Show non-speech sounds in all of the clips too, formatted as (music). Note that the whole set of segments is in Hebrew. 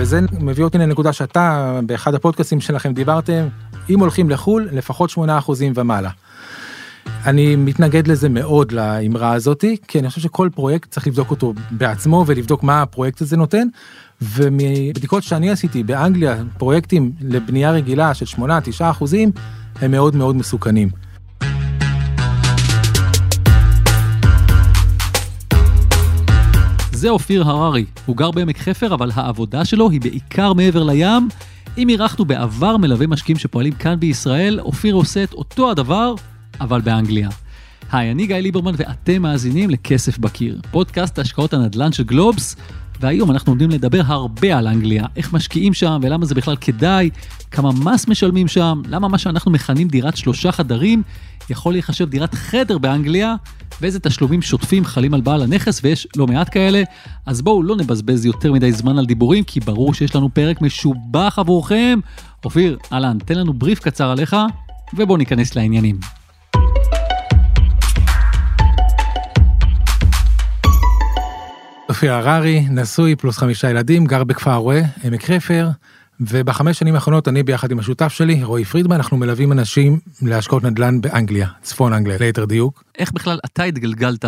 וזה מביא אותי לנקודה שאתה, באחד הפודקאסטים שלכם דיברתם, אם הולכים לחו"ל, לפחות 8% ומעלה. אני מתנגד לזה מאוד לאמרה הזאתי, כי אני חושב שכל פרויקט צריך לבדוק אותו בעצמו ולבדוק מה הפרויקט הזה נותן. ומבדיקות שאני עשיתי באנגליה, פרויקטים לבנייה רגילה של 8-9 אחוזים, הם מאוד מאוד מסוכנים. זה אופיר הררי, הוא גר בעמק חפר, אבל העבודה שלו היא בעיקר מעבר לים. אם אירחנו בעבר מלווה משקיעים שפועלים כאן בישראל, אופיר עושה את אותו הדבר, אבל באנגליה. היי, אני גיא ליברמן ואתם מאזינים לכסף בקיר, פודקאסט השקעות הנדל"ן של גלובס, והיום אנחנו עומדים לדבר הרבה על אנגליה, איך משקיעים שם ולמה זה בכלל כדאי, כמה מס משלמים שם, למה מה שאנחנו מכנים דירת שלושה חדרים יכול להיחשב דירת חדר באנגליה, ואיזה תשלומים שוטפים חלים על בעל הנכס, ויש לא מעט כאלה. אז בואו לא נבזבז יותר מדי זמן על דיבורים, כי ברור שיש לנו פרק משובח עבורכם. אופיר, אהלן, תן לנו בריף קצר עליך, ובואו ניכנס לעניינים. אופיר הררי, נשוי פלוס חמישה ילדים, גר בכפר רועה, עמק חפר, ובחמש שנים האחרונות אני ביחד עם השותף שלי, רועי פרידמן, אנחנו מלווים אנשים להשקעות נדל"ן באנגליה, צפון אנגליה, ליתר דיוק. איך בכלל אתה התגלגלת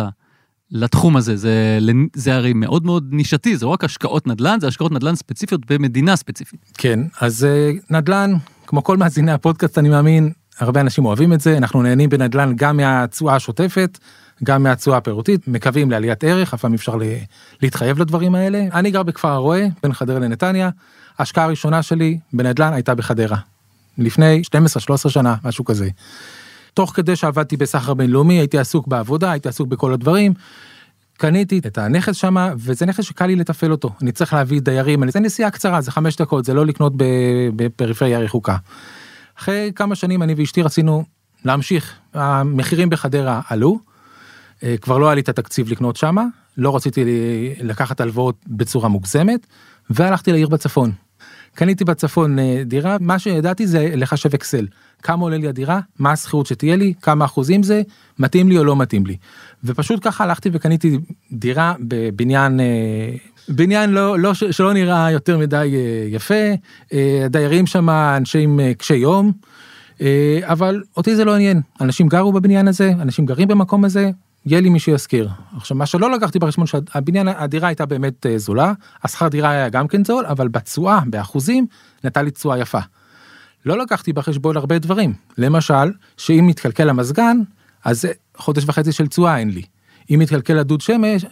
לתחום הזה? זה, זה הרי מאוד מאוד נישתי, זה לא רק השקעות נדל"ן, זה השקעות נדל"ן ספציפיות במדינה ספציפית. כן, אז אה, נדל"ן, כמו כל מאזיני הפודקאסט, אני מאמין, הרבה אנשים אוהבים את זה, אנחנו נהנים בנדל"ן גם מהתשואה השוטפת, גם מהתשואה הפירותית, מקווים לעליית ערך, אף פעם אפשר להתחייב לדברים האלה. אני גר בכפר הרוא"ה, בין חדרה לנתניה, ההשקעה הראשונה שלי בנדל"ן הייתה בחדרה. לפני 12-13 שנה, משהו כזה. תוך כדי שעבדתי בסחר בינלאומי, הייתי עסוק בעבודה, הייתי עסוק בכל הדברים. קניתי את הנכס שם, וזה נכס שקל לי לתפעל אותו. אני צריך להביא דיירים, זה נסיעה קצרה, זה חמש דקות, זה לא לקנות בפריפריה רחוקה. אחרי כמה שנים אני ואשתי רצינו להמשיך, המחירים בחדרה עלו, כבר לא היה לי את התקציב לקנות שמה, לא רציתי לקחת הלוואות בצורה מוגזמת, והלכתי לעיר בצפון. קניתי בצפון אה, דירה, מה שידעתי זה לחשב אקסל. כמה עולה לי הדירה, מה השכירות שתהיה לי, כמה אחוזים זה, מתאים לי או לא מתאים לי. ופשוט ככה הלכתי וקניתי דירה בבניין, אה, בניין לא, לא, שלא נראה יותר מדי יפה, הדיירים שם אנשים קשי יום, אבל אותי זה לא עניין, אנשים גרו בבניין הזה, אנשים גרים במקום הזה, יהיה לי מי שיזכיר. עכשיו מה שלא לקחתי בחשבון שהבניין הדירה הייתה באמת אה, זולה השכר דירה היה גם כן זול אבל בתשואה באחוזים נתן לי תשואה יפה. לא לקחתי בחשבון הרבה דברים למשל שאם מתקלקל המזגן אז חודש וחצי של תשואה אין לי. אם מתקלקל הדוד שמש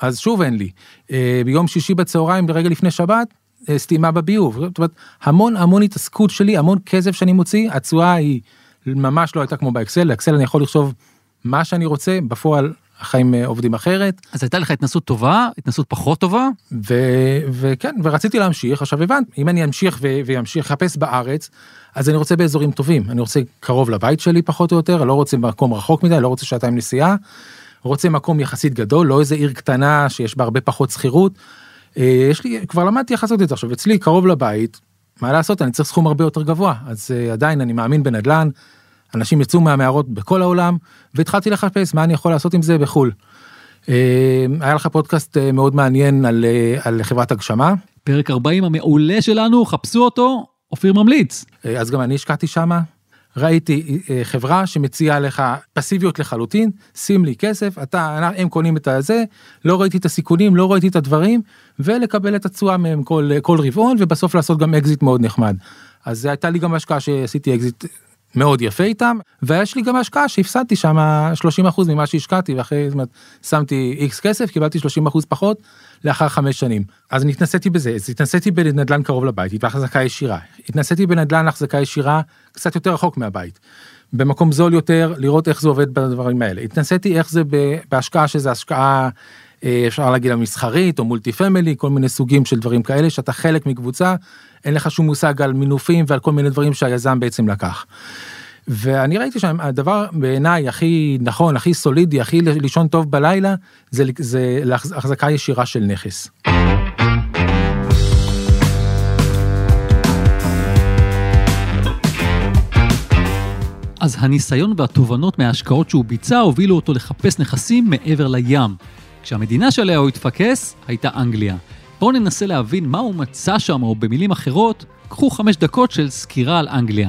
אז שוב אין לי. אה, ביום שישי בצהריים ברגע לפני שבת אה, סתימה בביוב. זאת אומרת המון המון התעסקות שלי המון כסף שאני מוציא התשואה היא ממש לא הייתה כמו באקסל אקסל אני יכול לחשוב מה שאני רוצה, בפועל החיים אה, עובדים אחרת. אז הייתה לך התנסות טובה, התנסות פחות טובה? ו- וכן, ורציתי להמשיך, עכשיו הבנתי, אם אני אמשיך ו- ואמשיך לחפש בארץ, אז אני רוצה באזורים טובים, אני רוצה קרוב לבית שלי פחות או יותר, לא רוצה מקום רחוק מדי, לא רוצה שעתיים נסיעה, רוצה מקום יחסית גדול, לא איזה עיר קטנה שיש בה הרבה פחות שכירות. אה, יש לי, כבר למדתי איך לעשות את זה, עכשיו אצלי קרוב לבית, מה לעשות, אני צריך סכום הרבה יותר גבוה, אז uh, עדיין אני מאמין בנדל"ן, אנשים יצאו מהמערות בכל העולם והתחלתי לחפש מה אני יכול לעשות עם זה בחו"ל. אה, היה לך פודקאסט אה, מאוד מעניין על, אה, על חברת הגשמה. פרק 40 המעולה שלנו, חפשו אותו, אופיר ממליץ. אז גם אני השקעתי שמה, ראיתי חברה שמציעה לך פסיביות לחלוטין, שים לי כסף, אתה, הם קונים את הזה, לא ראיתי את הסיכונים, לא ראיתי את הדברים, ולקבל את התשואה מהם כל, כל רבעון, ובסוף לעשות גם אקזיט מאוד נחמד. אז הייתה לי גם השקעה שעשיתי אקזיט מאוד יפה איתם ויש לי גם השקעה שהפסדתי שם 30% ממה שהשקעתי ואחרי זאת אומרת שמתי איקס כסף קיבלתי 30% פחות לאחר חמש שנים. אז אני התנסיתי בזה אז התנסיתי בנדל"ן קרוב לבית בהחזקה ישירה. התנסיתי בנדל"ן החזקה ישירה קצת יותר רחוק מהבית. במקום זול יותר לראות איך זה עובד בדברים האלה. התנסיתי איך זה בהשקעה שזה השקעה אה, אפשר להגיד המסחרית או מולטי פמילי כל מיני סוגים של דברים כאלה שאתה חלק מקבוצה אין לך שום מושג על מינופים ועל כל מיני דברים שהיזם בעצם לקח. ואני ראיתי שהדבר בעיניי הכי נכון הכי סולידי הכי לישון טוב בלילה זה, זה להחזקה ישירה של נכס. אז הניסיון והתובנות מההשקעות שהוא ביצע הובילו אותו לחפש נכסים מעבר לים. כשהמדינה שעליה הוא התפקס הייתה אנגליה. בואו ננסה להבין מה הוא מצא שם, או במילים אחרות, קחו חמש דקות של סקירה על אנגליה.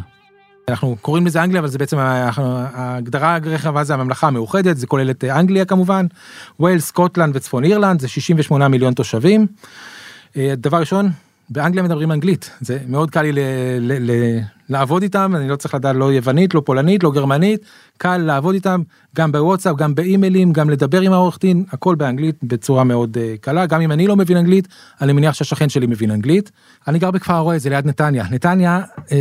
אנחנו קוראים לזה אנגליה אבל זה בעצם ההגדרה הרחבה זה הממלכה המאוחדת זה כולל את אנגליה כמובן ווילס סקוטלנד וצפון אירלנד זה 68 מיליון תושבים. אה, דבר ראשון באנגליה מדברים אנגלית זה מאוד קל לי ל, ל, ל, לעבוד איתם אני לא צריך לדעת לא יוונית לא פולנית לא גרמנית קל לעבוד איתם גם בוואטסאפ גם באימיילים גם לדבר עם העורך דין הכל באנגלית בצורה מאוד uh, קלה גם אם אני לא מבין אנגלית אני מניח שהשכן שלי מבין אנגלית. אני גר בכפר הרואה זה ליד נתניה נתניה uh,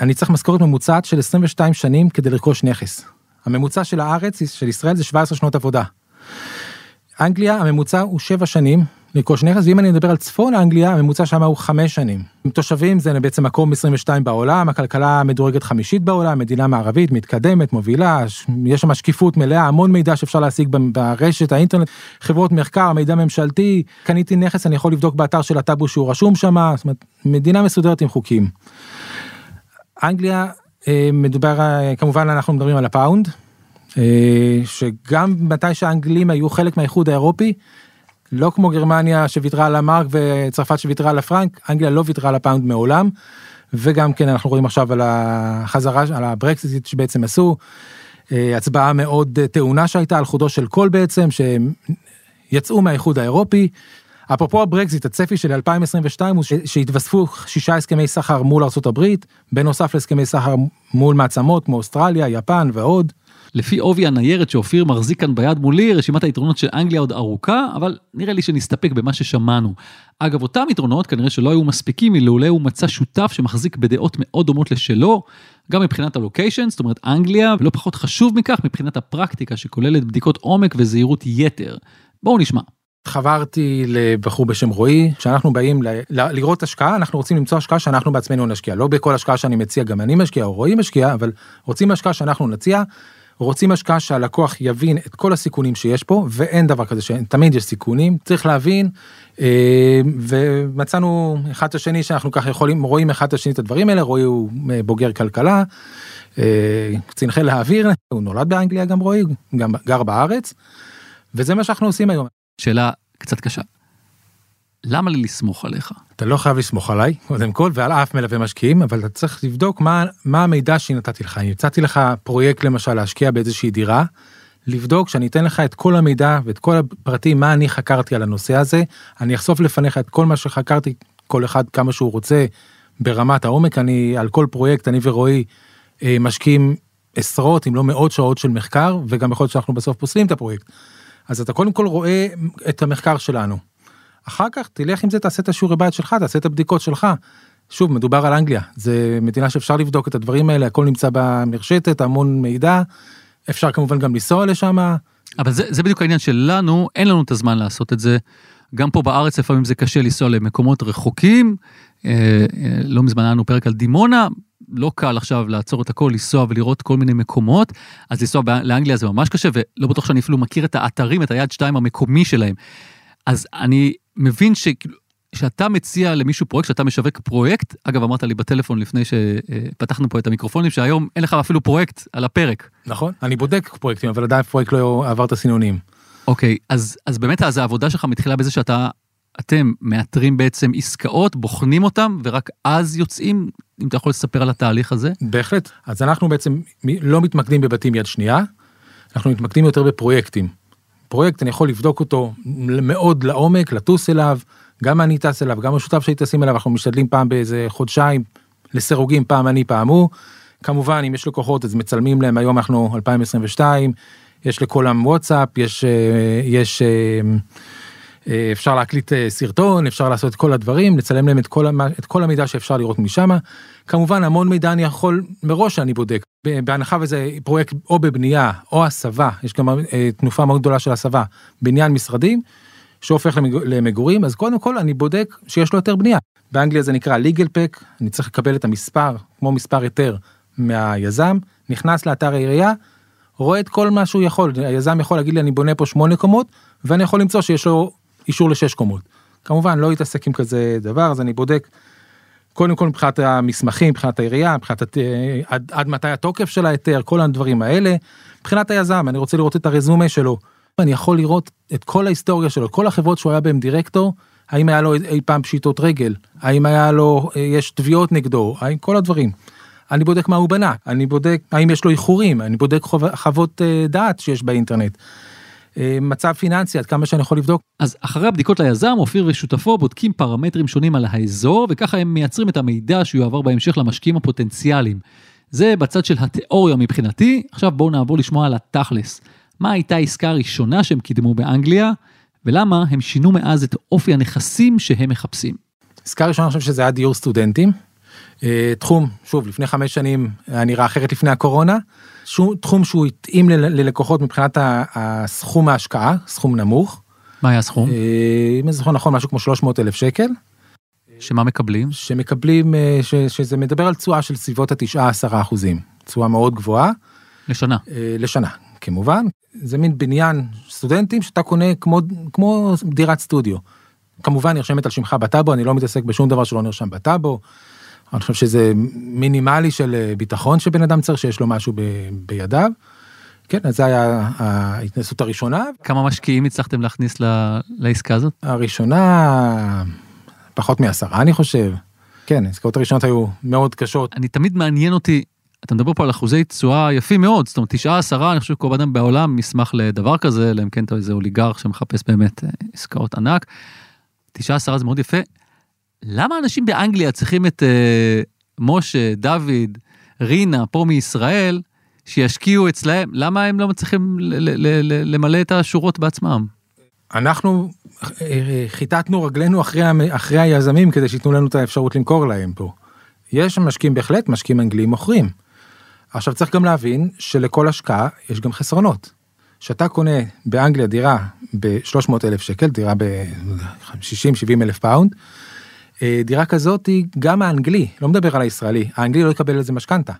אני צריך משכורת ממוצעת של 22 שנים כדי לרכוש נכס. הממוצע של הארץ של ישראל זה 17 שנות עבודה. אנגליה הממוצע הוא 7 שנים לרכוש נכס ואם אני מדבר על צפון אנגליה הממוצע שם הוא חמש שנים. עם תושבים זה בעצם מקום 22 בעולם הכלכלה מדורגת חמישית בעולם מדינה מערבית מתקדמת מובילה יש שם שקיפות מלאה המון מידע שאפשר להשיג ברשת האינטרנט חברות מחקר מידע ממשלתי קניתי נכס אני יכול לבדוק באתר של הטאבו שהוא רשום שם זאת אומרת מדינה מסודרת עם חוקים. אנגליה אה, מדובר אה, כמובן אנחנו מדברים על הפאונד. אה, שגם מתי שהאנגלים היו חלק מהאיחוד האירופי לא כמו גרמניה שוויתרה על המרק וצרפת שוויתרה על הפרנק, אנגליה לא ויתרה על הפאונד מעולם. וגם כן אנחנו רואים עכשיו על החזרה, על הברקסיט שבעצם עשו, אה, הצבעה מאוד טעונה שהייתה על חודו של קול בעצם, שהם יצאו מהאיחוד האירופי. אפרופו הברקזיט, הצפי של 2022 הוא שהתווספו שישה הסכמי סחר מול ארה"ב, בנוסף להסכמי סחר מול מעצמות כמו אוסטרליה, יפן ועוד. לפי עובי הניירת שאופיר מחזיק כאן ביד מולי, רשימת היתרונות של אנגליה עוד ארוכה, אבל נראה לי שנסתפק במה ששמענו. אגב, אותם יתרונות כנראה שלא היו מספיקים מלעולה הוא מצא שותף שמחזיק בדעות מאוד דומות לשלו, גם מבחינת הלוקיישן, זאת אומרת אנגליה, ולא פחות חשוב מכך מבחינת הפרקטיקה שכוללת בדיקות עומק וזהירות יתר. בואו נשמע. חברתי לבחור בשם רועי שאנחנו באים ל- ל- לראות השקעה אנחנו רוצים למצוא השקעה שאנחנו בעצמנו נשקיע לא בכל השקעה שאני מציע גם אני משקיע או רועי משקיע אבל רוצים השקעה שאנחנו נציע רוצים השקעה שהלקוח יבין את כל הסיכונים שיש פה ואין דבר כזה שתמיד יש סיכונים צריך להבין אה, ומצאנו אחד את השני שאנחנו ככה יכולים רואים אחד את השני את הדברים האלה רועי הוא אה, בוגר כלכלה אה, קצין חיל האוויר הוא נולד באנגליה גם רועי גם גר בארץ וזה מה שאנחנו עושים היום. שאלה קצת קשה. למה לי לסמוך עליך? אתה לא חייב לסמוך עליי קודם כל ועל אף מלווה משקיעים אבל אתה צריך לבדוק מה מה המידע שנתתי לך אם הצעתי לך פרויקט למשל להשקיע באיזושהי דירה. לבדוק שאני אתן לך את כל המידע ואת כל הפרטים מה אני חקרתי על הנושא הזה אני אחשוף לפניך את כל מה שחקרתי כל אחד כמה שהוא רוצה ברמת העומק אני על כל פרויקט אני ורועי אה, משקיעים עשרות אם לא מאות שעות של מחקר וגם יכול להיות שאנחנו בסוף פוסלים את הפרויקט. אז אתה קודם כל רואה את המחקר שלנו. אחר כך תלך עם זה תעשה את השיעורי בית שלך תעשה את הבדיקות שלך. שוב מדובר על אנגליה זה מדינה שאפשר לבדוק את הדברים האלה הכל נמצא במרשתת המון מידע אפשר כמובן גם לנסוע לשם. אבל זה, זה בדיוק העניין שלנו אין לנו את הזמן לעשות את זה. גם פה בארץ לפעמים זה קשה לנסוע למקומות רחוקים. אה, אה, לא מזמן היה לנו פרק על דימונה לא קל עכשיו לעצור את הכל לנסוע ולראות כל מיני מקומות אז לנסוע לאנגליה זה ממש קשה ולא בטוח שאני אפילו מכיר את האתרים את היד שתיים המקומי שלהם. אז אני מבין שאתה מציע למישהו פרויקט, שאתה משווק פרויקט, אגב אמרת לי בטלפון לפני שפתחנו פה את המיקרופונים, שהיום אין לך אפילו פרויקט על הפרק. נכון, אני בודק פרויקטים, אבל עדיין פרויקט לא עבר את הסינונים. אוקיי, אז, אז באמת אז העבודה שלך מתחילה בזה שאתה, אתם מאתרים בעצם עסקאות, בוחנים אותם, ורק אז יוצאים, אם אתה יכול לספר על התהליך הזה? בהחלט, אז אנחנו בעצם לא מתמקדים בבתים יד שנייה, אנחנו מתמקדים יותר בפרויקטים. פרויקט אני יכול לבדוק אותו מאוד לעומק, לטוס אליו, גם אני טס אליו, גם השותף שלי טסים אליו, אנחנו משתדלים פעם באיזה חודשיים לסירוגים, פעם אני, פעם הוא. כמובן, אם יש לקוחות אז מצלמים להם, היום אנחנו 2022, יש לכולם וואטסאפ, יש, אה, יש, אה, אה, אפשר להקליט סרטון, אפשר לעשות את כל הדברים, לצלם להם את כל, את כל המידע שאפשר לראות משם. כמובן, המון מידע אני יכול, מראש אני בודק, בהנחה וזה פרויקט או בבנייה או הסבה, יש גם תנופה מאוד גדולה של הסבה, בניין משרדים. שהופך למגורים אז קודם כל אני בודק שיש לו היתר בנייה. באנגליה זה נקרא legal pack אני צריך לקבל את המספר כמו מספר היתר מהיזם נכנס לאתר העירייה רואה את כל מה שהוא יכול היזם יכול להגיד לי אני בונה פה שמונה קומות ואני יכול למצוא שיש לו אישור לשש קומות. כמובן לא יתעסק עם כזה דבר אז אני בודק. קודם כל מבחינת המסמכים מבחינת העירייה מבחינת אה, עד, עד מתי התוקף של ההיתר כל הדברים האלה. מבחינת היזם אני רוצה לראות את הרזומה שלו אני יכול לראות את כל ההיסטוריה שלו, כל החברות שהוא היה בהם דירקטור, האם היה לו אי פעם פשיטות רגל, האם היה לו, אה, יש תביעות נגדו, האם כל הדברים. אני בודק מה הוא בנה, אני בודק האם יש לו איחורים, אני בודק חוות אה, דעת שיש באינטרנט. אה, מצב פיננסי, עד כמה שאני יכול לבדוק. אז אחרי הבדיקות ליזם, אופיר ושותפו בודקים פרמטרים שונים על האזור, וככה הם מייצרים את המידע שיועבר בהמשך למשקיעים הפוטנציאליים. זה בצד של התיאוריה מבחינתי, עכשיו בואו נעבור לשמוע על התכלס. מה הייתה העסקה הראשונה שהם קידמו באנגליה, ולמה הם שינו מאז את אופי הנכסים שהם מחפשים. עסקה ראשונה, אני חושב שזה היה דיור סטודנטים. אה, תחום, שוב, לפני חמש שנים היה נראה אחרת לפני הקורונה. שום, תחום שהוא התאים ללקוחות מבחינת הסכום ההשקעה, סכום נמוך. מה היה הסכום? אה, אם אני זוכר נכון, משהו כמו 300 אלף שקל. שמה מקבלים? שמקבלים, אה, ש, שזה מדבר על תשואה של סביבות ה-9-10 אחוזים. תשואה מאוד גבוהה. לשנה. לשנה, כמובן. זה מין בניין סטודנטים שאתה קונה כמו, כמו דירת סטודיו. כמובן נרשמת על שמך בטאבו, אני לא מתעסק בשום דבר שלא נרשם בטאבו. אני חושב שזה מינימלי של אה, ביטחון שבן אדם צריך, שיש לו משהו ב, בידיו. כן, אז זה היה ההתנסות הראשונה. כמה משקיעים הצלחתם להכניס ל, לעסקה הזאת? הראשונה, פחות מעשרה אני חושב. כן, העסקאות הראשונות היו מאוד קשות. אני תמיד מעניין אותי, אתה מדבר פה על אחוזי תשואה יפים מאוד, זאת אומרת תשעה עשרה, אני חושב שכל אדם בעולם ישמח לדבר כזה, אלא אם כן אתה איזה אוליגרך שמחפש באמת אה, עסקאות ענק. תשעה עשרה זה מאוד יפה. למה אנשים באנגליה צריכים את uh, משה, דוד, רינה, פה מישראל, שישקיעו אצלהם? למה הם לא מצליחים למלא את השורות בעצמם? אנחנו אה, חיטטנו רגלינו אחרי, אחרי היזמים כדי שייתנו לנו את האפשרות למכור להם פה. יש משקיעים בהחלט, משקיעים אנגלים מוכרים. עכשיו צריך גם להבין שלכל השקעה יש גם חסרונות. כשאתה קונה באנגליה דירה ב-300 אלף שקל, דירה ב-60-70 אלף פאונד, אה, דירה כזאת היא גם האנגלי, לא מדבר על הישראלי, האנגלי לא יקבל לזה משכנתה.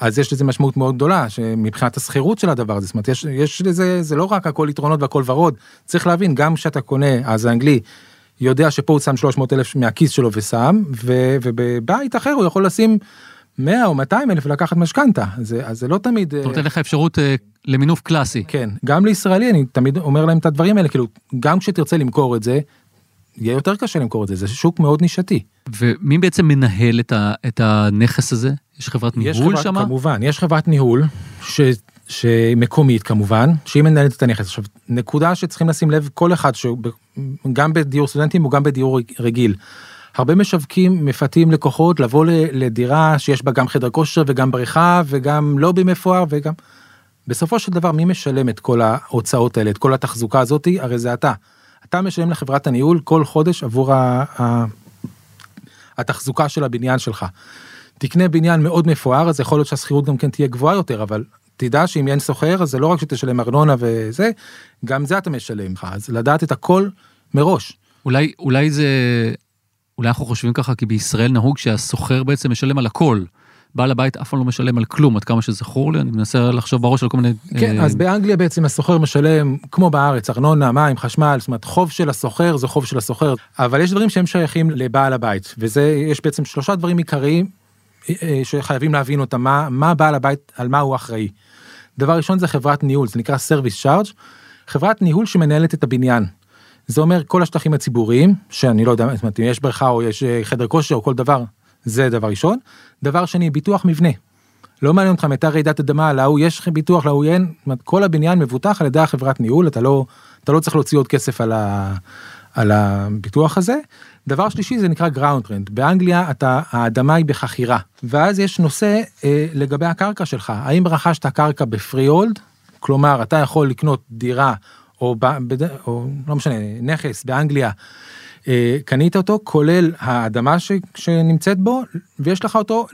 אז יש לזה משמעות מאוד גדולה מבחינת השכירות של הדבר הזה, זאת אומרת יש, יש לזה, זה לא רק הכל יתרונות והכל ורוד, צריך להבין גם כשאתה קונה אז האנגלי יודע שפה הוא שם 300 אלף מהכיס שלו ושם, ו, ובבית אחר הוא יכול לשים 100 או 200 אלף ולקחת משכנתה, אז זה לא תמיד... זאת אומרת אין לך אפשרות אה, למינוף קלאסי. כן, גם לישראלי אני תמיד אומר להם את הדברים האלה, כאילו גם כשתרצה למכור את זה, יהיה יותר קשה למכור את זה, זה שוק מאוד נישתי. ומי בעצם מנהל את, ה, את הנכס הזה? יש חברת ניהול שם? כמובן, יש חברת ניהול ש, שמקומית כמובן, שהיא מנהלת את הנכס. עכשיו, נקודה שצריכים לשים לב כל אחד, גם בדיור סטודנטים וגם בדיור רגיל. הרבה משווקים מפתים לקוחות לבוא לדירה שיש בה גם חדר כושר וגם בריכה וגם לובי מפואר וגם... בסופו של דבר מי משלם את כל ההוצאות האלה, את כל התחזוקה הזאתי? הרי זה אתה. אתה משלם לחברת הניהול כל חודש עבור ה, ה, התחזוקה של הבניין שלך. תקנה בניין מאוד מפואר אז יכול להיות שהשכירות גם כן תהיה גבוהה יותר אבל תדע שאם אין סוחר אז זה לא רק שתשלם ארנונה וזה גם זה אתה משלם לך אז לדעת את הכל מראש. אולי אולי זה אולי אנחנו חושבים ככה כי בישראל נהוג שהסוחר בעצם משלם על הכל. בעל הבית אף פעם לא משלם על כלום עד כמה שזכור לי אני מנסה לחשוב בראש על כל מיני כן אה... אז באנגליה בעצם הסוחר משלם כמו בארץ ארנונה מים חשמל זאת אומרת חוב של הסוחר זה חוב של הסוחר אבל יש דברים שהם שייכים לבעל הבית וזה יש בעצם שלושה דברים עיקריים אה, אה, שחייבים להבין אותם מה מה בעל הבית על מה הוא אחראי. דבר ראשון זה חברת ניהול זה נקרא service charge חברת ניהול שמנהלת את הבניין. זה אומר כל השטחים הציבוריים שאני לא יודע זאת אומרת, אם יש בריכה או יש אה, חדר כושר או כל דבר זה דבר ראשון. דבר שני, ביטוח מבנה. לא מעניין אותך מתי רעידת אדמה, להוא יש ביטוח, להוא אין, כל הבניין מבוטח על ידי החברת ניהול, אתה לא, אתה לא צריך להוציא עוד כסף על, ה, על הביטוח הזה. דבר שלישי זה נקרא גראונד רנט, באנגליה אתה, האדמה היא בחכירה, ואז יש נושא אה, לגבי הקרקע שלך, האם רכשת קרקע בפרי הולד, כלומר אתה יכול לקנות דירה או, ב, או לא משנה, נכס באנגליה קנית אותו כולל האדמה ש, שנמצאת בו ויש לך אותו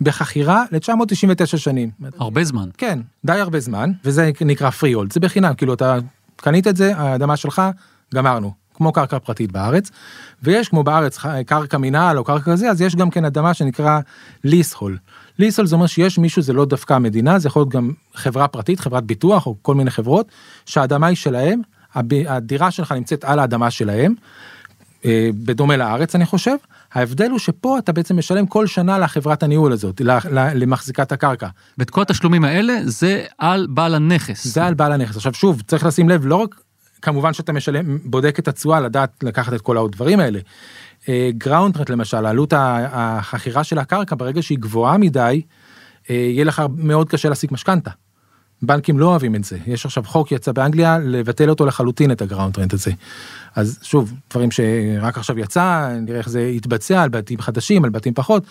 בחכירה ל-999 שנים. הרבה זמן. כן, די הרבה זמן, וזה נקרא פרי הולד, זה בחינם, כאילו אתה קנית את זה, האדמה שלך, גמרנו, כמו קרקע פרטית בארץ, ויש כמו בארץ קרקע מינהל או קרקע כזה, אז יש גם כן אדמה שנקרא ליסהול. ליסהול זה אומר שיש מישהו, זה לא דווקא המדינה, זה יכול להיות גם חברה פרטית, חברת ביטוח או כל מיני חברות, שהאדמה היא שלהם, הדירה שלך נמצאת על האדמה שלהם, אה, בדומה לארץ אני חושב. ההבדל הוא שפה אתה בעצם משלם כל שנה לחברת הניהול הזאת, למחזיקת הקרקע. ואת כל התשלומים האלה זה על בעל הנכס. זה על בעל הנכס. עכשיו שוב, צריך לשים לב, לא רק כמובן שאתה משלם, בודק את התשואה, לדעת לקחת את כל הדברים האלה. ground rent למשל, עלות החכירה של הקרקע, ברגע שהיא גבוהה מדי, יהיה לך מאוד קשה להשיג משכנתה. בנקים לא אוהבים את זה, יש עכשיו חוק יצא באנגליה לבטל אותו לחלוטין את ה ground rent הזה. אז שוב, דברים שרק עכשיו יצא, נראה איך זה יתבצע על בתים חדשים, על בתים פחות,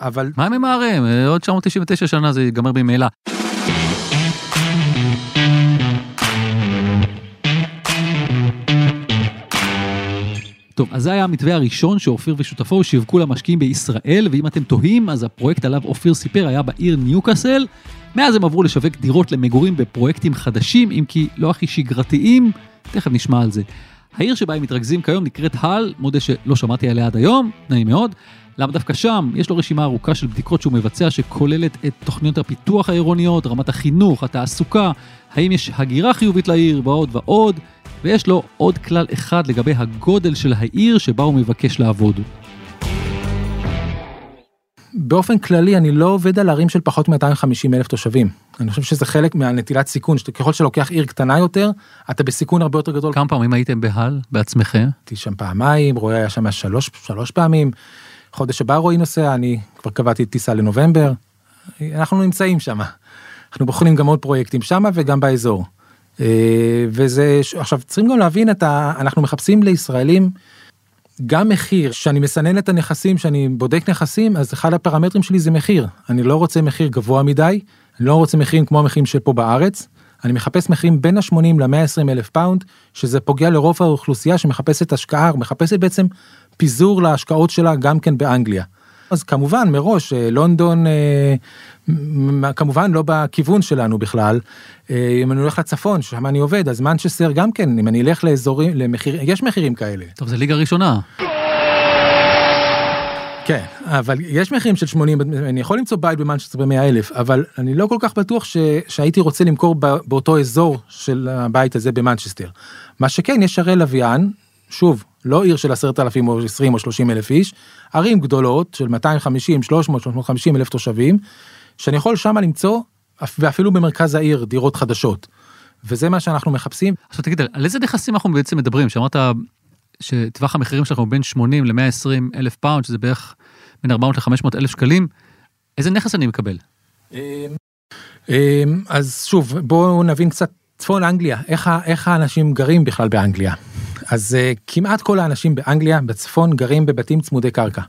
אבל... מה ממהרים? עוד 999 שנה זה ייגמר במילא. טוב, אז זה היה המתווה הראשון שאופיר ושותפו שיווקו למשקיעים בישראל, ואם אתם תוהים, אז הפרויקט עליו אופיר סיפר היה בעיר ניוקאסל. מאז הם עברו לשווק דירות למגורים בפרויקטים חדשים, אם כי לא הכי שגרתיים, תכף נשמע על זה. העיר שבה הם מתרכזים כיום נקראת הל, מודה שלא שמעתי עליה עד היום, נעים מאוד. למה דווקא שם? יש לו רשימה ארוכה של בדיקות שהוא מבצע שכוללת את תוכניות הפיתוח העירוניות, רמת החינוך, התעסוקה, האם יש הגירה חיובית לעיר ועוד ועוד, ויש לו עוד כלל אחד לגבי הגודל של העיר שבה הוא מבקש לעבוד. באופן כללי אני לא עובד על ערים של פחות מ-250 אלף תושבים. אני חושב שזה חלק מהנטילת סיכון, שככל שלוקח עיר קטנה יותר, אתה בסיכון הרבה יותר גדול. כמה פעמים הייתם בהל בעצמכם? הייתי שם פעמיים, רועי היה שם שלוש, שלוש פעמים. חודש הבא רועי נוסע, אני כבר קבעתי טיסה לנובמבר. אנחנו נמצאים שם. אנחנו בוחנים גם עוד פרויקטים שם וגם באזור. אה, וזה, עכשיו צריכים גם להבין את ה... אנחנו מחפשים לישראלים גם מחיר, שאני מסנן את הנכסים, שאני בודק נכסים, אז אחד הפרמטרים שלי זה מחיר. אני לא רוצה מחיר גבוה מדי, אני לא רוצה מחירים כמו המחירים שפה בארץ, אני מחפש מחירים בין ה-80 ל-120 אלף פאונד, שזה נוגע לרוב האוכלוסייה שמחפשת השקעה, מחפשת בעצם פיזור להשקעות שלה גם כן באנגליה. אז כמובן מראש אה, לונדון אה, כמובן לא בכיוון שלנו בכלל. אה, אם אני הולך לצפון שם אני עובד אז מנצ'סטר גם כן אם אני אלך לאזורים למחיר יש מחירים כאלה. טוב זה ליגה ראשונה. כן אבל יש מחירים של 80 אני יכול למצוא בית במנצ'סטר ב-100 אלף אבל אני לא כל כך בטוח ש, שהייתי רוצה למכור באותו אזור של הבית הזה במנצ'סטר. מה שכן יש ערי לוויין שוב לא עיר של עשרת אלפים או עשרים או שלושים אלף איש ערים גדולות של 250 300 350 אלף תושבים שאני יכול שמה למצוא ואפילו במרכז העיר דירות חדשות. וזה מה שאנחנו מחפשים. עכשיו תגיד על איזה נכסים אנחנו בעצם מדברים שאמרת שטווח המחירים שלנו בין 80 ל-120 אלף פאונד שזה בערך בין 400 ל-500 אלף שקלים איזה נכס אני מקבל. אמ, אמ, אז שוב בואו נבין קצת צפון אנגליה איך, איך האנשים גרים בכלל באנגליה. אז uh, כמעט כל האנשים באנגליה בצפון גרים בבתים צמודי קרקע.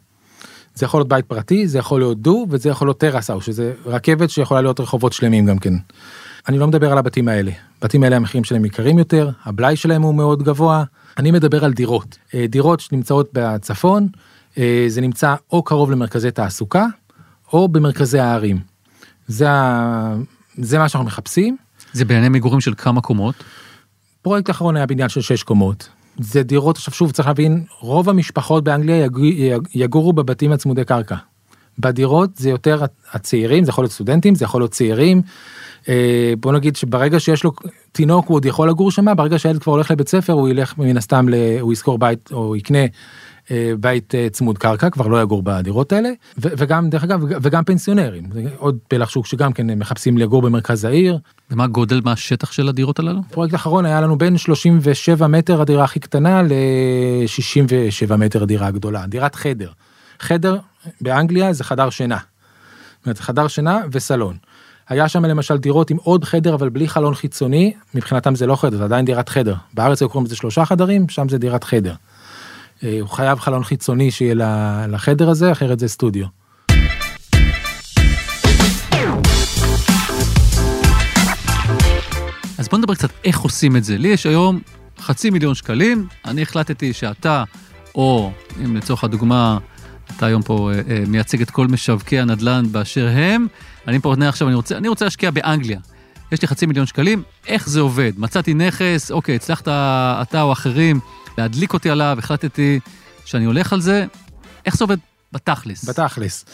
זה יכול להיות בית פרטי זה יכול להיות דו וזה יכול להיות טרסאו שזה רכבת שיכולה להיות רחובות שלמים גם כן. אני לא מדבר על הבתים האלה בתים האלה המחירים שלהם יקרים יותר הבלאי שלהם הוא מאוד גבוה אני מדבר על דירות uh, דירות שנמצאות בצפון uh, זה נמצא או קרוב למרכזי תעסוקה או במרכזי הערים. זה, ה... זה מה שאנחנו מחפשים. זה בעיני מגורים של כמה קומות? פרויקט אחרון היה בניין של 6 קומות. זה דירות עכשיו שוב צריך להבין רוב המשפחות באנגליה יגורו בבתים הצמודי קרקע. בדירות זה יותר הצעירים זה יכול להיות סטודנטים זה יכול להיות צעירים. אה, בוא נגיד שברגע שיש לו תינוק הוא עוד יכול לגור שם ברגע שהילד כבר הולך לבית ספר הוא ילך מן הסתם הוא ישכור בית או יקנה בית אה, צמוד קרקע כבר לא יגור בדירות האלה וגם דרך אגב וגם פנסיונרים עוד פלח שוק שגם כן מחפשים לגור במרכז העיר. ומה גודל מה השטח של הדירות הללו? פרויקט אחרון היה לנו בין 37 מטר הדירה הכי קטנה ל-67 מטר הדירה הגדולה דירת חדר. חדר באנגליה זה חדר שינה. חדר שינה וסלון. היה שם למשל דירות עם עוד חדר אבל בלי חלון חיצוני מבחינתם זה לא חדר זה עדיין דירת חדר בארץ היו קוראים לזה שלושה חדרים שם זה דירת חדר. אה, הוא חייב חלון חיצוני שיהיה לחדר הזה, אחרת זה סטודיו. אז בוא נדבר קצת איך עושים את זה. לי יש היום חצי מיליון שקלים, אני החלטתי שאתה, או אם לצורך הדוגמה, אתה היום פה אה, אה, מייצג את כל משווקי הנדל"ן באשר הם, אני פה עונה עכשיו, אני רוצה, אני רוצה להשקיע באנגליה. יש לי חצי מיליון שקלים, איך זה עובד? מצאתי נכס, אוקיי, הצלחת אתה או אחרים להדליק אותי עליו, החלטתי שאני הולך על זה. איך זה עובד בתכלס? בתכלס.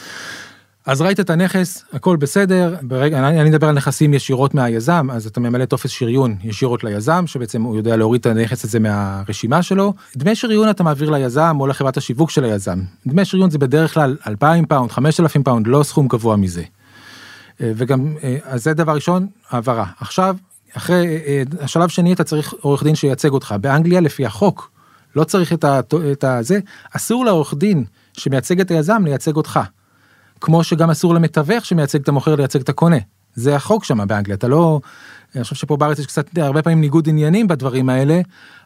אז ראית את הנכס, הכל בסדר, ברגע, אני, אני מדבר על נכסים ישירות מהיזם, אז אתה ממלא טופס שריון ישירות ליזם, שבעצם הוא יודע להוריד את הנכס הזה מהרשימה שלו. דמי שריון אתה מעביר ליזם או לחברת השיווק של היזם. דמי שריון זה בדרך כלל 2,000 פאונד, 5,000 פאונד, לא סכום גבוה מזה. אה, וגם, אה, אז זה דבר ראשון, העברה. עכשיו, אחרי אה, השלב שני אתה צריך עורך דין שייצג אותך באנגליה לפי החוק לא צריך את, ה, את הזה אסור לעורך דין שמייצג את היזם לייצג אותך. כמו שגם אסור למתווך שמייצג את המוכר לייצג את הקונה זה החוק שם באנגליה אתה לא אני חושב שפה בארץ יש קצת הרבה פעמים ניגוד עניינים בדברים האלה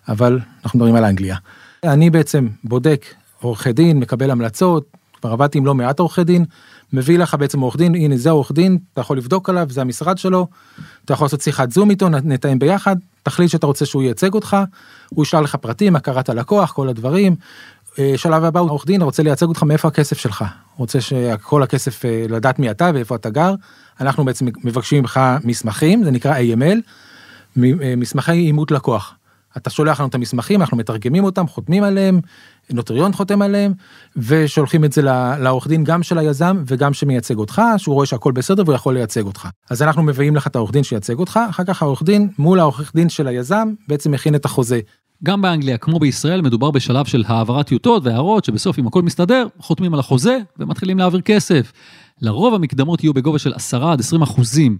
אבל אנחנו מדברים על אנגליה. אני בעצם בודק עורכי דין מקבל המלצות כבר עבדתי עם לא מעט עורכי דין מביא לך בעצם עורך דין הנה זה עורך דין אתה יכול לבדוק עליו זה המשרד שלו אתה יכול לעשות שיחת זום איתו נתאם ביחד תחליט שאתה רוצה שהוא ייצג אותך הוא ישאל לך פרטים הכרת הלקוח כל הדברים. אה, שלב הבא עורך דין רוצה לייצג אותך מאיפה הכסף שלך רוצה שכל הכסף אה, לדעת מי אתה ואיפה אתה גר אנחנו בעצם מבקשים ממך מסמכים זה נקרא AML אה, מסמכי אימות לקוח. אתה שולח לנו את המסמכים אנחנו מתרגמים אותם חותמים עליהם נוטריון חותם עליהם ושולחים את זה לעורך דין גם של היזם וגם שמייצג אותך שהוא רואה שהכל בסדר והוא יכול לייצג אותך אז אנחנו מביאים לך את העורך דין שייצג אותך אחר כך העורך דין מול העורך דין של היזם בעצם מכין את החוזה. גם באנגליה כמו בישראל מדובר בשלב של העברת טיוטות והערות שבסוף אם הכל מסתדר חותמים על החוזה ומתחילים להעביר כסף. לרוב המקדמות יהיו בגובה של 10 עד 20 אחוזים.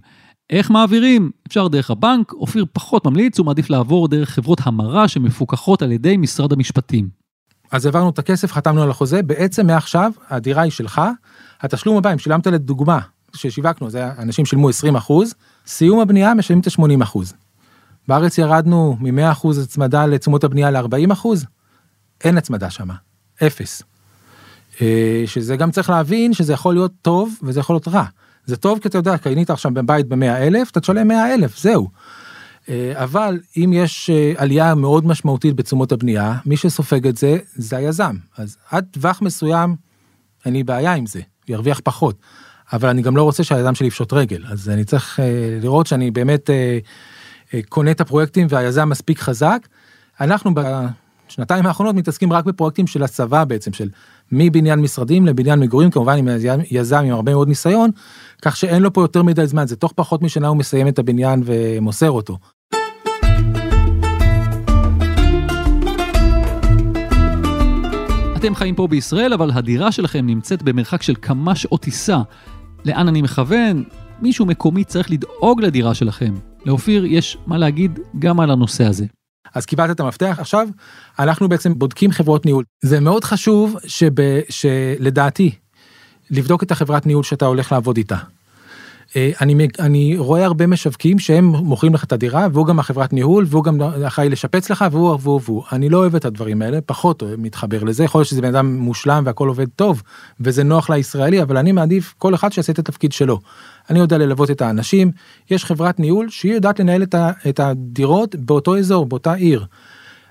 איך מעבירים? אפשר דרך הבנק, אופיר פחות ממליץ, הוא מעדיף לעבור דרך חברות המרה שמפוקחות על ידי משרד המשפטים. אז העברנו את הכסף, חתמנו על החוזה, בעצם מעכשיו הדירה היא שלך, התשלום הבא, אם שילמת לדוגמה, ששיווקנו, זה אנשים שילמו 20 אחוז, סיום הבנייה משלמים את ה-80 אחוז. בארץ ירדנו מ-100 אחוז הצמדה לתשומות הבנייה ל-40 אחוז, אין הצמדה שמה, אפס. אה, שזה גם צריך להבין שזה יכול להיות טוב וזה יכול להיות רע. זה טוב כי אתה יודע, קנית עכשיו בבית ב-100 אלף, אתה תשלם 100 אלף, זהו. אה, אבל אם יש אה, עלייה מאוד משמעותית בתשומות הבנייה, מי שסופג את זה, זה היזם. אז עד טווח מסוים, אין לי בעיה עם זה, ירוויח פחות. אבל אני גם לא רוצה שהיזם שלי יפשוט רגל, אז אני צריך אה, לראות שאני באמת קונה את הפרויקטים והיזם מספיק חזק. אנחנו בשנתיים האחרונות מתעסקים רק בפרויקטים של הצבא בעצם, של מבניין משרדים לבניין מגורים, כמובן עם יזם עם הרבה מאוד ניסיון, כך שאין לו פה יותר מדי זמן, זה תוך פחות משנה הוא מסיים את הבניין ומוסר אותו. אתם חיים פה בישראל, אבל הדירה שלכם נמצאת במרחק של כמה שעות טיסה. לאן אני מכוון? מישהו מקומי צריך לדאוג לדירה שלכם. לאופיר יש מה להגיד גם על הנושא הזה. אז קיבלת את המפתח עכשיו אנחנו בעצם בודקים חברות ניהול זה מאוד חשוב שב, שלדעתי לבדוק את החברת ניהול שאתה הולך לעבוד איתה. אה, אני, אני רואה הרבה משווקים שהם מוכרים לך את הדירה והוא גם החברת ניהול והוא גם אחראי לשפץ לך והוא והוא והוא אני לא אוהב את הדברים האלה פחות מתחבר לזה יכול להיות שזה בן אדם מושלם והכל עובד טוב וזה נוח לישראלי אבל אני מעדיף כל אחד שיעשה את התפקיד שלו. אני יודע ללוות את האנשים יש חברת ניהול שהיא יודעת לנהל את הדירות באותו אזור באותה עיר.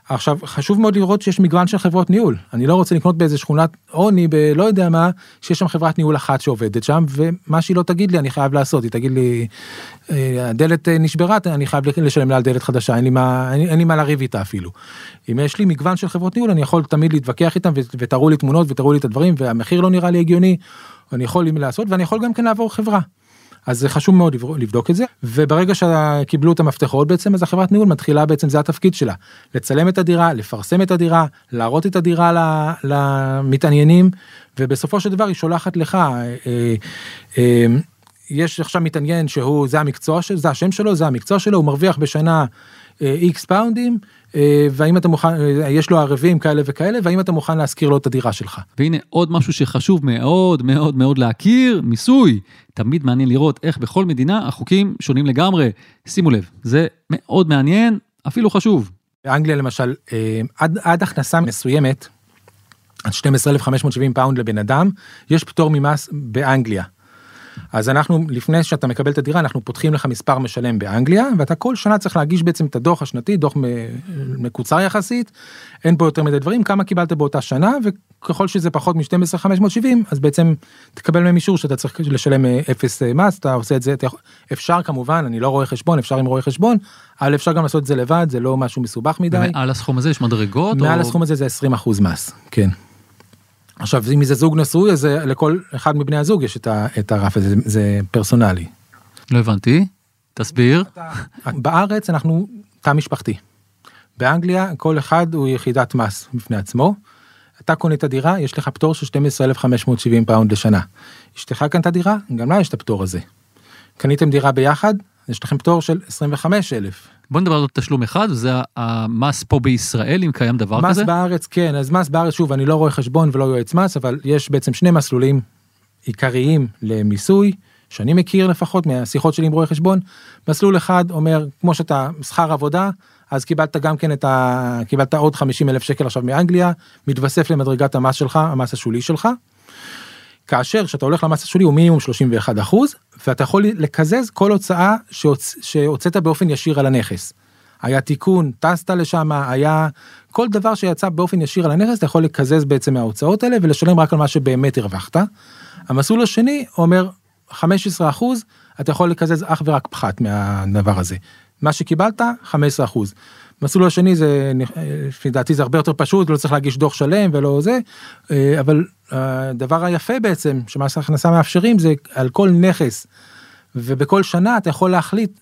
עכשיו חשוב מאוד לראות שיש מגוון של חברות ניהול אני לא רוצה לקנות באיזה שכונת עוני בלא יודע מה שיש שם חברת ניהול אחת שעובדת שם ומה שהיא לא תגיד לי אני חייב לעשות היא תגיד לי אה, הדלת אה, נשברה אני חייב לשלם לה על דלת חדשה אין לי מה אין, אין לי מה לריב איתה אפילו. אם יש לי מגוון של חברות ניהול אני יכול תמיד להתווכח איתם ותראו לי תמונות ותראו לי את הדברים והמחיר לא נראה לי הגיוני. אני יכול לעשות ואני יכול גם כן לעבור חברה. אז זה חשוב מאוד לבדוק את זה וברגע שקיבלו את המפתחות בעצם אז החברת ניהול מתחילה בעצם זה התפקיד שלה לצלם את הדירה לפרסם את הדירה להראות את הדירה למתעניינים ובסופו של דבר היא שולחת לך. אה, אה, יש עכשיו מתעניין שהוא זה המקצוע שלו זה השם שלו זה המקצוע שלו הוא מרוויח בשנה איקס אה, פאונדים אה, והאם אתה מוכן אה, יש לו ערבים כאלה וכאלה והאם אתה מוכן להשכיר לו את הדירה שלך. והנה עוד משהו שחשוב מאוד מאוד מאוד להכיר מיסוי תמיד מעניין לראות איך בכל מדינה החוקים שונים לגמרי שימו לב זה מאוד מעניין אפילו חשוב. באנגליה למשל עד, עד הכנסה מסוימת. עד 12,570 פאונד לבן אדם יש פטור ממס באנגליה. אז אנחנו לפני שאתה מקבל את הדירה אנחנו פותחים לך מספר משלם באנגליה ואתה כל שנה צריך להגיש בעצם את הדוח השנתי דוח מקוצר יחסית אין פה יותר מדי דברים כמה קיבלת באותה שנה וככל שזה פחות מ-12 570 אז בעצם תקבל מהם אישור שאתה צריך לשלם אה, אפס אה, מס אתה עושה את זה אתה יכול, אפשר כמובן אני לא רואה חשבון אפשר עם רואה חשבון אבל אפשר גם לעשות את זה לבד זה לא משהו מסובך מדי. מעל הסכום הזה יש מדרגות? מעל או... הסכום הזה זה 20 אחוז מס כן. עכשיו אם זה זוג נשוי אז לכל אחד מבני הזוג יש את, ה, את הרף הזה זה פרסונלי. לא הבנתי תסביר. בארץ אנחנו תא משפחתי. באנגליה כל אחד הוא יחידת מס בפני עצמו. אתה קונה את הדירה יש לך פטור של 12,570 פאונד לשנה. אשתך קנתה דירה גם לה יש את הפטור הזה. קניתם דירה ביחד יש לכם פטור של 25,000. בוא נדבר על תשלום אחד, זה המס פה בישראל, אם קיים דבר מס כזה. מס בארץ, כן, אז מס בארץ, שוב, אני לא רואה חשבון ולא יועץ מס, אבל יש בעצם שני מסלולים עיקריים למיסוי, שאני מכיר לפחות מהשיחות שלי עם רואי חשבון. מסלול אחד אומר, כמו שאתה שכר עבודה, אז קיבלת גם כן את ה... קיבלת עוד 50 אלף שקל עכשיו מאנגליה, מתווסף למדרגת המס שלך, המס השולי שלך. כאשר כשאתה הולך למס השולי הוא מינימום 31 אחוז, ואתה יכול לקזז כל הוצאה שהוצ... שהוצאת באופן ישיר על הנכס. היה תיקון, טסת לשם, היה כל דבר שיצא באופן ישיר על הנכס, אתה יכול לקזז בעצם מההוצאות האלה ולשלם רק על מה שבאמת הרווחת. המסלול השני אומר 15 אחוז, אתה יכול לקזז אך ורק פחת מהדבר הזה. מה שקיבלת 15 אחוז. המסלול השני זה לפי דעתי זה הרבה יותר פשוט לא צריך להגיש דוח שלם ולא זה אבל הדבר היפה בעצם שמס הכנסה מאפשרים זה על כל נכס ובכל שנה אתה יכול להחליט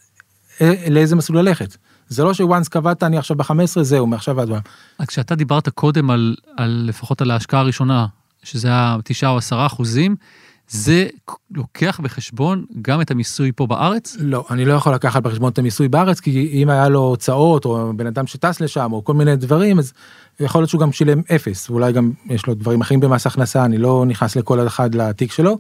לאיזה מסלול ללכת. זה לא שוואנס קבעת אני עכשיו ב-15 זהו מעכשיו עד אז כשאתה דיברת קודם על, על לפחות על ההשקעה הראשונה שזה היה 9 או 10 אחוזים זה לוקח בחשבון גם את המיסוי פה בארץ? לא, אני לא יכול לקחת בחשבון את המיסוי בארץ, כי אם היה לו הוצאות, או בן אדם שטס לשם, או כל מיני דברים, אז יכול להיות שהוא גם שילם אפס, ואולי גם יש לו דברים אחרים במס הכנסה, אני לא נכנס לכל אחד לתיק שלו.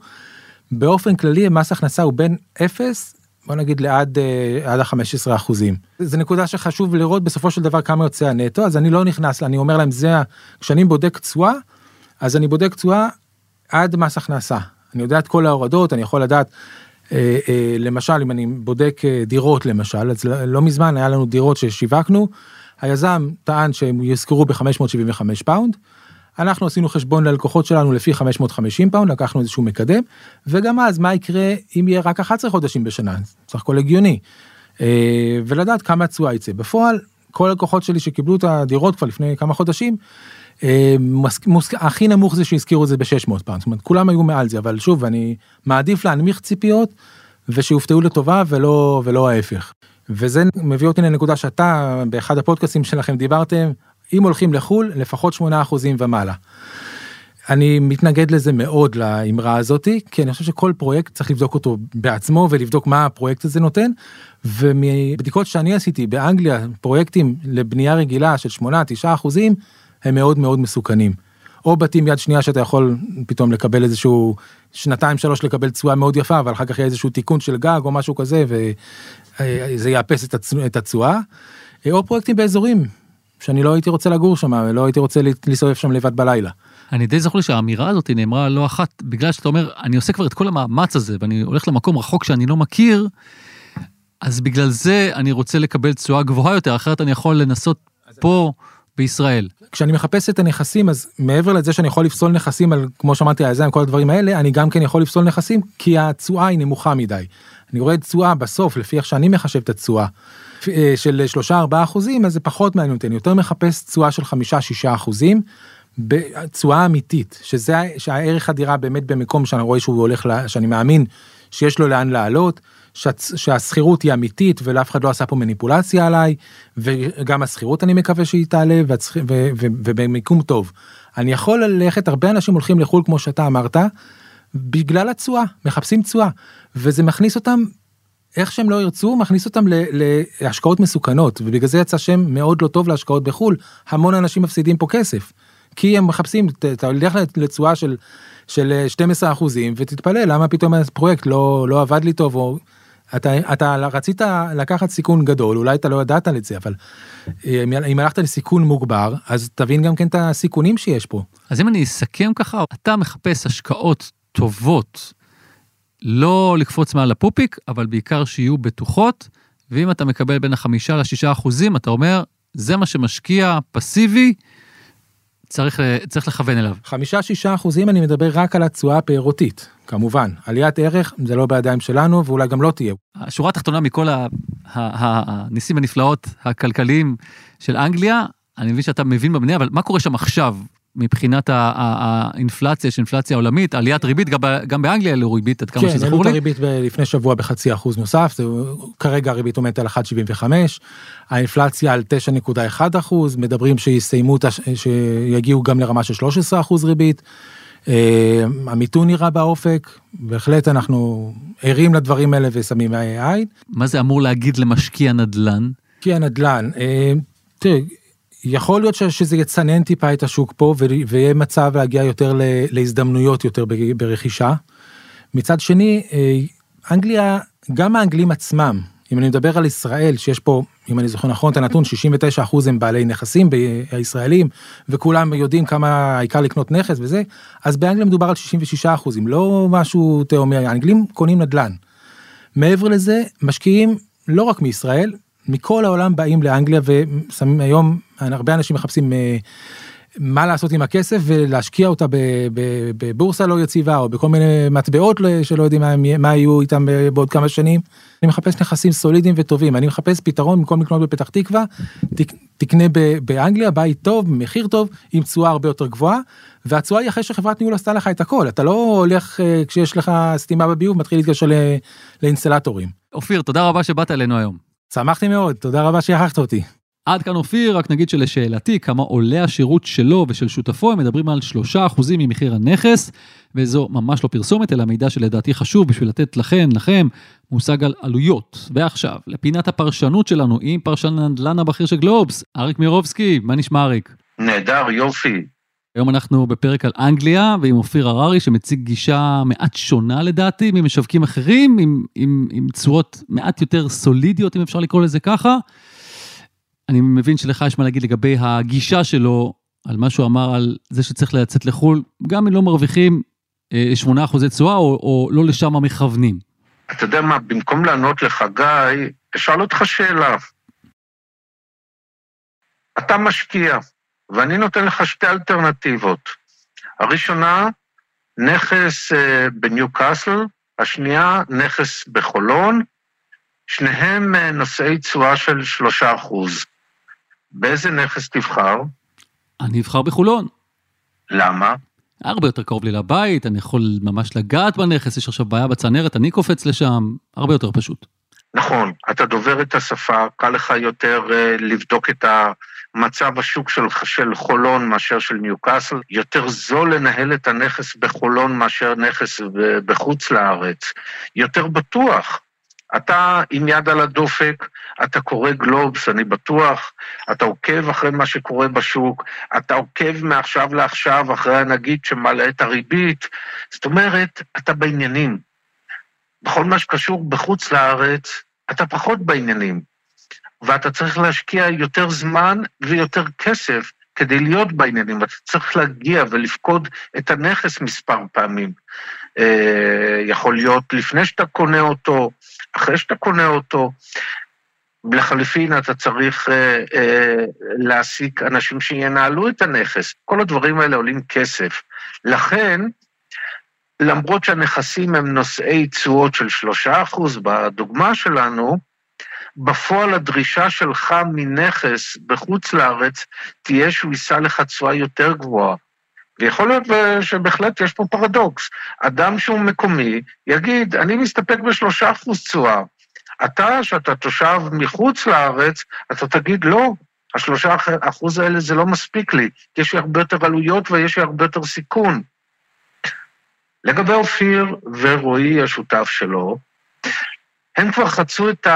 באופן כללי, מס הכנסה הוא בין אפס, בוא נגיד לעד עד ה-15 אחוזים. זה נקודה שחשוב לראות בסופו של דבר כמה יוצא הנטו, אז אני לא נכנס, אני אומר להם, זה, כשאני בודק תשואה, אז אני בודק תשואה עד מס הכנסה. אני יודע את כל ההורדות, אני יכול לדעת, אה, אה, למשל, אם אני בודק אה, דירות למשל, אז לא, מזמן היה לנו דירות ששיווקנו, היזם טען שהם יושכרו ב-575 פאונד, אנחנו עשינו חשבון ללקוחות שלנו לפי 550 פאונד, לקחנו איזשהו מקדם, וגם אז מה יקרה אם יהיה רק 11 חודשים בשנה, סך הכל הגיוני, ולדעת כמה תשואה יצא. בפועל, כל הלקוחות שלי שקיבלו את הדירות כבר לפני כמה חודשים, הכי נמוך זה שהזכירו את זה ב-600 פעם, זאת אומרת כולם היו מעל זה, אבל שוב אני מעדיף להנמיך ציפיות ושיופתעו לטובה ולא ולא ההפך. וזה מביא אותי לנקודה שאתה באחד הפודקאסים שלכם דיברתם, אם הולכים לחו"ל לפחות 8% ומעלה. אני מתנגד לזה מאוד לאמרה הזאתי כי אני חושב שכל פרויקט צריך לבדוק אותו בעצמו ולבדוק מה הפרויקט הזה נותן ומבדיקות שאני עשיתי באנגליה פרויקטים לבנייה רגילה של 8-9 אחוזים הם מאוד מאוד מסוכנים. או בתים יד שנייה שאתה יכול פתאום לקבל איזשהו שנתיים שלוש לקבל תשואה מאוד יפה אבל אחר כך יהיה איזשהו תיקון של גג או משהו כזה וזה יאפס את התשואה. או פרויקטים באזורים שאני לא הייתי רוצה לגור שם ולא הייתי רוצה להסתובב שם לבד בלילה. אני די זוכר שהאמירה הזאת נאמרה לא אחת בגלל שאתה אומר אני עושה כבר את כל המאמץ הזה ואני הולך למקום רחוק שאני לא מכיר. אז בגלל זה אני רוצה לקבל תשואה גבוהה יותר אחרת אני יכול לנסות פה. בישראל. כשאני מחפש את הנכסים אז מעבר לזה שאני יכול לפסול נכסים על כמו שאמרתי היזם כל הדברים האלה אני גם כן יכול לפסול נכסים כי התשואה היא נמוכה מדי. אני רואה תשואה בסוף לפי איך שאני מחשב את התשואה אה, של 3-4 אחוזים אז זה פחות מעניין אותי אני יותר מחפש תשואה של 5-6 אחוזים. בתשואה אמיתית שזה שהערך הדירה באמת במקום שאני רואה שהוא הולך שאני מאמין שיש לו לאן לעלות. שהשכירות היא אמיתית ולאף אחד לא עשה פה מניפולציה עליי וגם השכירות אני מקווה שהיא תעלה ובמיקום טוב. אני יכול ללכת הרבה אנשים הולכים לחו"ל כמו שאתה אמרת בגלל התשואה מחפשים תשואה וזה מכניס אותם איך שהם לא ירצו מכניס אותם להשקעות מסוכנות ובגלל זה יצא שם מאוד לא טוב להשקעות בחו"ל המון אנשים מפסידים פה כסף. כי הם מחפשים הולך לתשואה של של 12 אחוזים ותתפלא למה פתאום הפרויקט לא לא עבד לי טוב או אתה, אתה רצית לקחת סיכון גדול, אולי אתה לא ידעת את זה, אבל אה, אם הלכת לסיכון מוגבר, אז תבין גם כן את הסיכונים שיש פה. אז אם אני אסכם ככה, אתה מחפש השקעות טובות, לא לקפוץ מעל הפופיק, אבל בעיקר שיהיו בטוחות, ואם אתה מקבל בין החמישה לשישה אחוזים, אתה אומר, זה מה שמשקיע פסיבי, צריך, צריך לכוון אליו. חמישה שישה אחוזים אני מדבר רק על התשואה הפירותית, כמובן. עליית ערך זה לא בידיים שלנו ואולי גם לא תהיה. השורה התחתונה מכל הניסים הנפלאות הכלכליים של אנגליה, אני מבין שאתה מבין בבנייה, אבל מה קורה שם עכשיו? מבחינת האינפלציה, יש אינפלציה עולמית, עליית ריבית, גם באנגליה העלו ריבית, עד כמה כן, שזכור לי. כן, העלו את הריבית לפני שבוע בחצי אחוז נוסף, זה, כרגע הריבית עומדת על 1.75, האינפלציה על 9.1 אחוז, מדברים שיסיימו, שיגיעו גם לרמה של 13 אחוז ריבית. אה, המיתון נראה באופק, בהחלט אנחנו ערים לדברים האלה ושמים עין. מה זה אמור להגיד למשקיע נדל"ן? משקיע נדל"ן, אה, תראה, יכול להיות שזה יצנן טיפה את השוק פה ויהיה מצב להגיע יותר להזדמנויות יותר ברכישה. מצד שני, אנגליה, גם האנגלים עצמם, אם אני מדבר על ישראל, שיש פה, אם אני זוכר נכון את הנתון, 69 אחוז הם בעלי נכסים הישראלים, וכולם יודעים כמה העיקר לקנות נכס וזה, אז באנגליה מדובר על 66 אחוזים, לא משהו תאומי, האנגלים קונים נדל"ן. מעבר לזה, משקיעים לא רק מישראל, מכל העולם באים לאנגליה ושמים היום, הרבה אנשים מחפשים אה, מה לעשות עם הכסף ולהשקיע אותה בבורסה לא יציבה או בכל מיני מטבעות שלא יודעים מה, יהיו איתם בעוד כמה שנים. אני מחפש נכסים סולידיים וטובים אני מחפש פתרון במקום לקנות בפתח תקווה תק, תקנה באנגליה בית טוב מחיר טוב עם תשואה הרבה יותר גבוהה והתשואה היא אחרי שחברת ניהול עשתה לך את הכל אתה לא הולך אה, כשיש לך סתימה בביוב מתחיל להתקשר לאינסטלטורים. אופיר תודה רבה שבאת אלינו היום. שמחתי מאוד תודה רבה שהכרחת אותי. עד כאן אופיר, רק נגיד שלשאלתי כמה עולה השירות שלו ושל שותפו, הם מדברים על 3% ממחיר הנכס, וזו ממש לא פרסומת, אלא מידע שלדעתי חשוב בשביל לתת לכן, לכם, מושג על עלויות. ועכשיו, לפינת הפרשנות שלנו עם פרשן הנדל"ן הבכיר של גלובס, אריק מירובסקי, מה נשמע אריק? נהדר, יופי. היום אנחנו בפרק על אנגליה ועם אופיר הררי שמציג גישה מעט שונה לדעתי ממשווקים אחרים עם, עם, עם צורות מעט יותר סולידיות אם אפשר לקרוא לזה ככה. אני מבין שלך יש מה להגיד לגבי הגישה שלו, על מה שהוא אמר על זה שצריך לצאת לחו"ל, גם אם לא מרוויחים 8 אה, אחוזי תשואה או, או לא לשם המכוונים. אתה יודע מה, במקום לענות לך, גיא, אשאל אותך שאלה. אתה משקיע, ואני נותן לך שתי אלטרנטיבות. הראשונה, נכס אה, בניו קאסל, השנייה, נכס בחולון, שניהם אה, נושאי תשואה של שלושה אחוז. באיזה נכס תבחר? אני אבחר בחולון. למה? הרבה יותר קרוב לי לבית, אני יכול ממש לגעת בנכס, יש עכשיו בעיה בצנרת, אני קופץ לשם, הרבה יותר פשוט. נכון, אתה דובר את השפה, קל לך יותר uh, לבדוק את המצב השוק של, של חולון מאשר של ניוקאסל, יותר זול לנהל את הנכס בחולון מאשר נכס בחוץ לארץ, יותר בטוח. אתה עם יד על הדופק, אתה קורא גלובס, אני בטוח, אתה עוקב אחרי מה שקורה בשוק, אתה עוקב מעכשיו לעכשיו אחרי הנגיד שמעלה את הריבית, זאת אומרת, אתה בעניינים. בכל מה שקשור בחוץ לארץ, אתה פחות בעניינים, ואתה צריך להשקיע יותר זמן ויותר כסף כדי להיות בעניינים, אתה צריך להגיע ולפקוד את הנכס מספר פעמים. אה, יכול להיות לפני שאתה קונה אותו, אחרי שאתה קונה אותו. לחליפין אתה צריך אה, אה, להעסיק אנשים שינהלו את הנכס. כל הדברים האלה עולים כסף. לכן, למרות שהנכסים הם נושאי תשואות של שלושה אחוז בדוגמה שלנו, בפועל הדרישה שלך מנכס בחוץ לארץ תהיה שהוא יישא לך תשואה יותר גבוהה. ויכול להיות שבהחלט יש פה פרדוקס. אדם שהוא מקומי יגיד, אני מסתפק בשלושה אחוז תשואה. אתה, שאתה תושב מחוץ לארץ, אתה תגיד, לא, השלושה אחוז האלה זה לא מספיק לי, יש לי הרבה יותר עלויות ויש לי הרבה יותר סיכון. לגבי אופיר ורועי, השותף שלו, הם כבר חצו את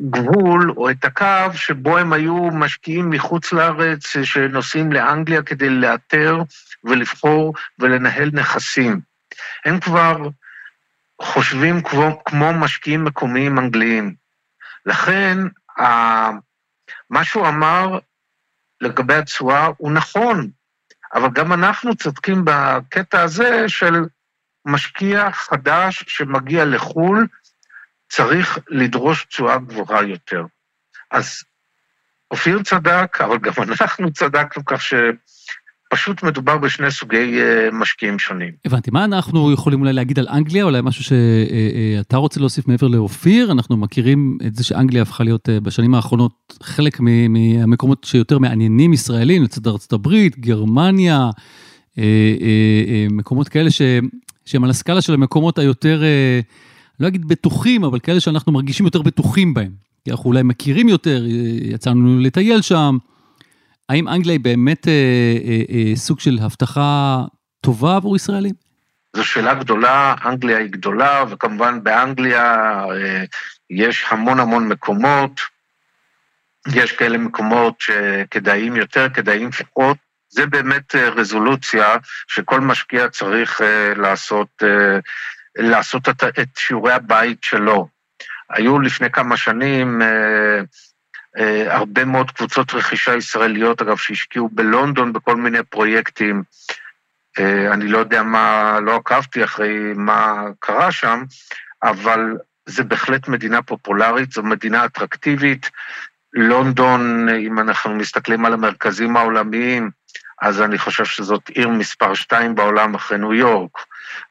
הגבול או את הקו שבו הם היו משקיעים מחוץ לארץ, שנוסעים לאנגליה כדי לאתר ולבחור ולנהל נכסים. הם כבר חושבים כמו, כמו משקיעים מקומיים אנגליים. לכן, מה שהוא אמר לגבי התשואה הוא נכון, אבל גם אנחנו צודקים בקטע הזה של משקיע חדש שמגיע לחו"ל, צריך לדרוש תשואה גבוהה יותר. אז אופיר צדק, אבל גם (laughs) אנחנו צדקנו כך ש... פשוט מדובר בשני סוגי אה, משקיעים שונים. הבנתי, מה אנחנו יכולים אולי להגיד על אנגליה, אולי משהו שאתה רוצה להוסיף מעבר לאופיר, אנחנו מכירים את זה שאנגליה הפכה להיות אה, בשנים האחרונות חלק מהמקומות שיותר מעניינים ישראלים, לצד ארצות הברית, גרמניה, אה, מקומות כאלה ש, שהם על הסקאלה של המקומות היותר, לא אגיד בטוחים, אבל כאלה שאנחנו מרגישים יותר בטוחים בהם. כי אנחנו אולי מכירים יותר, יצאנו לטייל שם. האם אנגליה היא באמת אה, אה, אה, סוג של הבטחה טובה עבור ישראלים? זו שאלה גדולה, אנגליה היא גדולה, וכמובן באנגליה אה, יש המון המון מקומות. יש כאלה מקומות שכדאיים יותר, כדאיים פחות. זה באמת אה, רזולוציה שכל משקיע צריך אה, לעשות, אה, לעשות את, את שיעורי הבית שלו. היו לפני כמה שנים הרבה מאוד קבוצות רכישה ישראליות, אגב, שהשקיעו בלונדון בכל מיני פרויקטים. אני לא יודע מה, לא עקבתי אחרי מה קרה שם, אבל זה בהחלט מדינה פופולרית, זו מדינה אטרקטיבית. לונדון, אם אנחנו מסתכלים על המרכזים העולמיים, אז אני חושב שזאת עיר מספר שתיים בעולם אחרי ניו יורק.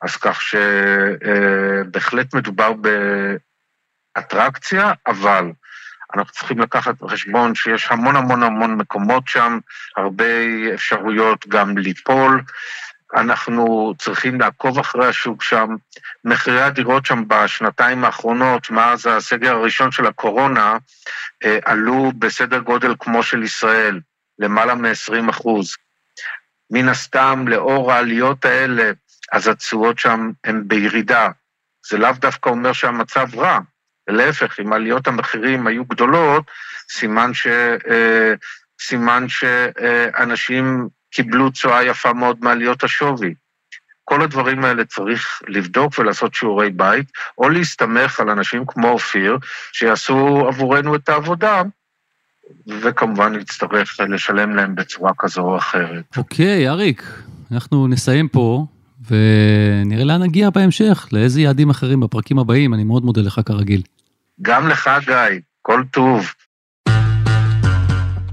אז כך שבהחלט מדובר באטרקציה, אבל אנחנו צריכים לקחת בחשבון שיש המון המון המון מקומות שם, הרבה אפשרויות גם ליפול. אנחנו צריכים לעקוב אחרי השוק שם. מחירי הדירות שם בשנתיים האחרונות, מאז הסגר הראשון של הקורונה, אה, עלו בסדר גודל כמו של ישראל, למעלה מ-20 אחוז. מן הסתם, לאור העליות האלה, אז התשואות שם הן בירידה. זה לאו דווקא אומר שהמצב רע, להפך, אם עליות המחירים היו גדולות, סימן, ש, אה, סימן שאנשים קיבלו תשואה יפה מאוד מעליות השווי. כל הדברים האלה צריך לבדוק ולעשות שיעורי בית, או להסתמך על אנשים כמו אופיר, שיעשו עבורנו את העבודה, וכמובן נצטרך לשלם להם בצורה כזו או אחרת. אוקיי, אריק, אנחנו נסיים פה, ונראה לאן נגיע בהמשך, לאיזה יעדים אחרים בפרקים הבאים, אני מאוד מודה לך כרגיל. גם לך, גיא, כל טוב.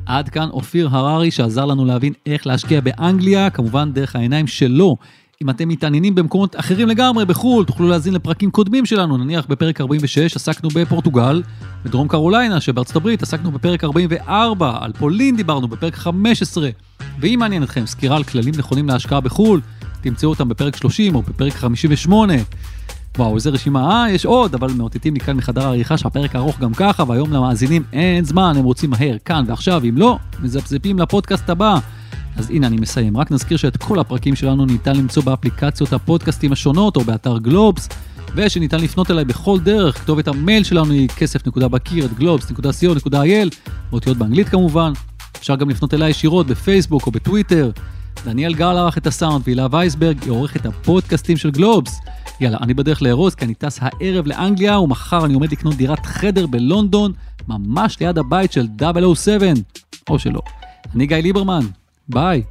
עד כאן אופיר הררי שעזר לנו להבין איך להשקיע באנגליה, כמובן דרך העיניים שלו. אם אתם מתעניינים במקומות אחרים לגמרי בחו"ל, תוכלו להאזין לפרקים קודמים שלנו, נניח בפרק 46 עסקנו בפורטוגל, בדרום קרוליינה שבארצות הברית עסקנו בפרק 44, על פולין דיברנו בפרק 15, ואם מעניין אתכם סקירה על כללים נכונים להשקעה בחו"ל, תמצאו אותם בפרק 30 או בפרק 58. וואו, איזה רשימה, אה, יש עוד, אבל מאותתים לי כאן מחדר העריכה שהפרק ארוך גם ככה, והיום למאזינים אין זמן, הם רוצים מהר, כאן ועכשיו, אם לא, מזפזפים לפודקאסט הבא. אז הנה אני מסיים, רק נזכיר שאת כל הפרקים שלנו ניתן למצוא באפליקציות הפודקאסטים השונות או באתר גלובס, ושניתן לפנות אליי בכל דרך, כתובת המייל שלנו היא כסף.בקיר את גלובס.co.il, באותיות באנגלית כמובן. אפשר גם לפנות אליי ישירות בפייסבוק או בטוויטר. דניאל גל ערך את הסאונד והילה וייסברג היא עורכת הפודקאסטים של גלובס. יאללה, אני בדרך לארוז כי אני טס הערב לאנגליה ומחר אני עומד לקנות דירת חדר בלונדון, ממש ליד הבית של 007, או שלא. אני גיא ליברמן, ביי.